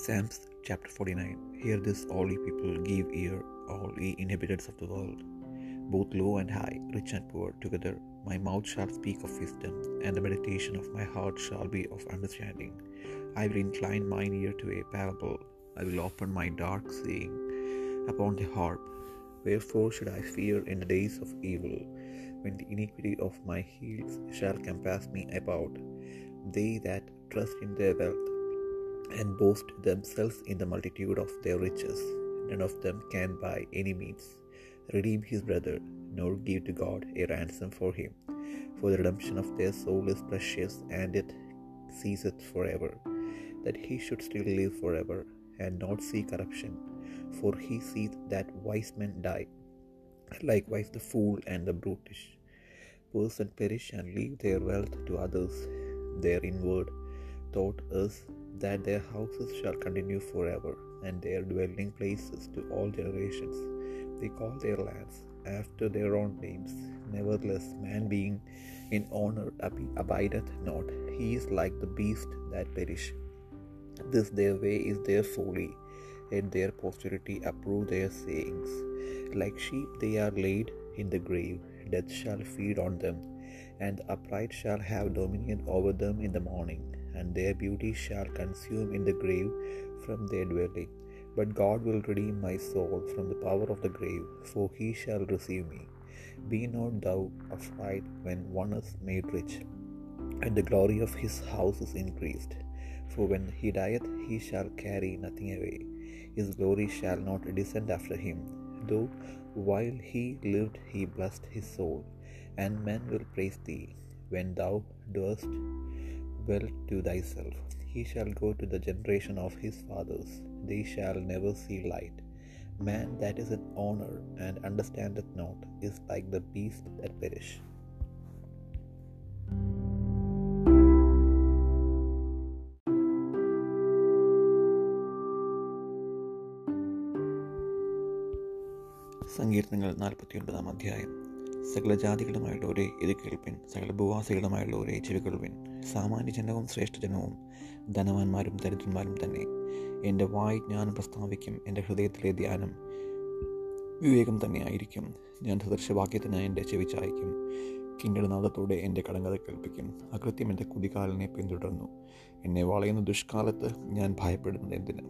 Psalms chapter 49 Hear this, all ye people, give ear, all ye inhabitants of the world, both low and high, rich and poor, together. My mouth shall speak of wisdom, and the meditation of my heart shall be of understanding. I will incline mine ear to a parable, I will open my dark saying upon the harp. Wherefore should I fear in the days of evil, when the iniquity of my heels shall compass me about? They that trust in their wealth and boast themselves in the multitude of their riches, none of them can by any means redeem his brother, nor give to God a ransom for him. For the redemption of their soul is precious, and it ceaseth forever, that he should still live forever, and not see corruption. For he seeth that wise men die, likewise the fool and the brutish person perish and leave their wealth to others. Their inward thought is that their houses shall continue forever, and their dwelling places to all generations. They call their lands after their own names. Nevertheless, man being in honor ab- abideth not. He is like the beast that perish. This their way is their folly, and their posterity approve their sayings. Like sheep they are laid in the grave, death shall feed on them, and the upright shall have dominion over them in the morning, and their beauty shall consume in the grave from their dwelling. But God will redeem my soul from the power of the grave, for he shall receive me. Be not thou afraid when one is made rich, and the glory of his house is increased. For when he dieth, he shall carry nothing away. His glory shall not descend after him. Though while he lived, he blessed his soul, and men will praise thee when thou doest well to thyself. He shall go to the generation of his fathers, they shall never see light. Man that is in honor and understandeth not is like the beast that perish. സങ്കീർത്തനങ്ങൾ നാൽപ്പത്തിയൊൻപതാം അധ്യായം സകല ജാതികളുമായുള്ളവരെ ഇത് കേൾപ്പിൻ സകല ഭൂവാസികളുമായുള്ളവരെ ചെവികൊള്ളുവിൻ സാമാന്യ ജനവും ശ്രേഷ്ഠജനവും ധനവാന്മാരും ദരിദ്രന്മാരും തന്നെ. എന്റെ വായി ഞാൻ പ്രസ്താവിക്കും എന്റെ ഹൃദയത്തിലെ ധ്യാനം വിവേകം തന്നെയായിരിക്കും ഞാൻ സദൃശവാക്യത്തിന് എന്റെ ചെവി ചായ്ക്കും കിങ്കടനാഥത്തോടെ എന്റെ കടങ്കഥ കേൾപ്പിക്കും. അകൃത്യം എന്റെ കുതികാലിനെ പിന്തുടർന്നു. എന്നെ വളയുന്ന ദുഷ്കാലത്ത് ഞാൻ ഭയപ്പെടുന്നത് എന്തിന്?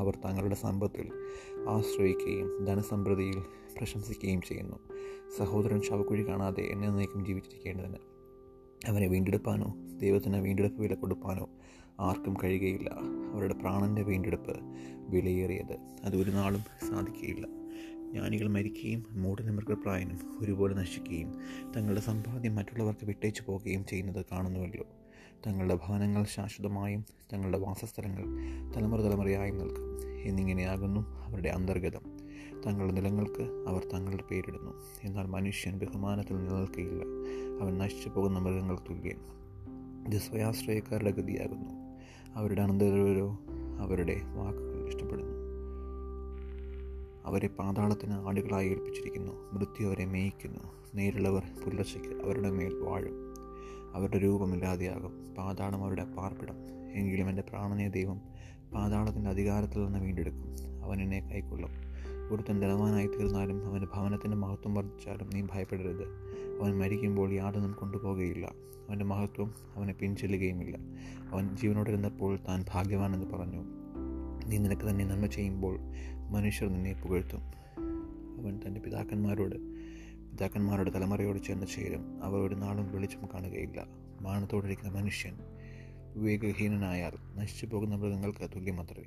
അവർ തങ്ങളുടെ സമ്പത്തിൽ ആശ്രയിക്കുകയും ധനസമൃദ്ധിയിൽ പ്രശംസിക്കുകയും ചെയ്യുന്നു. സഹോദരൻ ശവക്കുഴി കാണാതെ എന്നെ നയിക്കും ജീവിച്ചിരിക്കേണ്ടതിന് അവനെ വീണ്ടെടുപ്പാനോ ദൈവത്തിന് വീണ്ടെടുപ്പ് വില കൊടുപ്പാനോ ആർക്കും കഴിയുകയില്ല. അവരുടെ പ്രാണന്റെ വീണ്ടെടുപ്പ് വിലയേറിയത് അത് ഒരു നാളും സാധിക്കുകയില്ല. ജ്ഞാനികൾ മരിക്കുകയും മൂഢനിമൃഗപ്രായനും ഒരുപോലെ നശിക്കുകയും തങ്ങളുടെ സമ്പാദ്യം മറ്റുള്ളവർക്ക് വിട്ടേച്ചു പോവുകയും ചെയ്യുന്നത് കാണുന്നുവല്ലോ. തങ്ങളുടെ ഭവനങ്ങൾ ശാശ്വതമായും തങ്ങളുടെ വാസസ്ഥലങ്ങൾ തലമുറ തലമുറയായും നിൽക്കും. എന്നിങ്ങനെയാകുന്നു അവരുടെ അന്തർഗതം. തങ്ങളുടെ നിലങ്ങൾക്ക് അവർ തങ്ങളുടെ പേരിടുന്നു. എന്നാൽ മനുഷ്യൻ ബഹുമാനത്തിൽ നിലനിൽക്കുകയില്ല അവൻ നശിച്ചു പോകുന്ന മൃഗങ്ങൾ തുല്യൻ ഇത് സ്വയാശ്രയക്കാരുടെ ഗതിയാകുന്നു. അവരുടെ അനന്തരവരോ അവരുടെ വാക്കുകൾ ഇഷ്ടപ്പെടുന്നു. അവരെ പാതാളത്തിന് ആടുകളായി ഏൽപ്പിച്ചിരിക്കുന്നു. മൃത്യു അവരെ മേയിക്കുന്നു. നേരിളവർ പുലർച്ചയ്ക്ക് അവരുടെ മേൽ വാഴും. അവരുടെ രൂപമില്ലാതെയാകും. പാതാളം അവരുടെ പാർപ്പിടം. എങ്കിലും എന്റെ പ്രാണനെ ദൈവം പാതാളത്തിന്റെ അധികാരത്തിൽ നിന്ന് വീണ്ടെടുക്കും. അവൻ എന്നെ കൈക്കൊള്ളും. ഒരുത്തൻ ധനവാനായി തീർന്നാലും അവന്റെ ഭവനത്തിന്റെ മഹത്വം വർദ്ധിച്ചാലും നീ ഭയപ്പെടരുത്. അവൻ മരിക്കുമ്പോൾ യാതൊന്നും കൊണ്ടുപോകുകയില്ല. അവന്റെ മഹത്വം അവനെ പിൻചെല്ലുകയുമില്ല. അവൻ ജീവനോടിരുന്നപ്പോൾ താൻ ഭാഗ്യവാനെന്ന് പറഞ്ഞു. നീ നിനക്ക് തന്നെ നന്മ ചെയ്യുമ്പോൾ മനുഷ്യർ നിന്നെ പുകഴ്ത്തും. അവൻ തന്റെ പിതാക്കന്മാരോട് പിതാക്കന്മാരുടെ തലമുറയോട് ചെന്ന് ചേരും. അവ ഒരു നാളും വെളിച്ചം കാണുകയില്ല. മാനത്തോടിരിക്കുന്ന മനുഷ്യൻ വിവേകഹീനനായാൽ നശിച്ചു പോകുന്ന മൃഗങ്ങൾക്ക് തുല്യമത്രേ.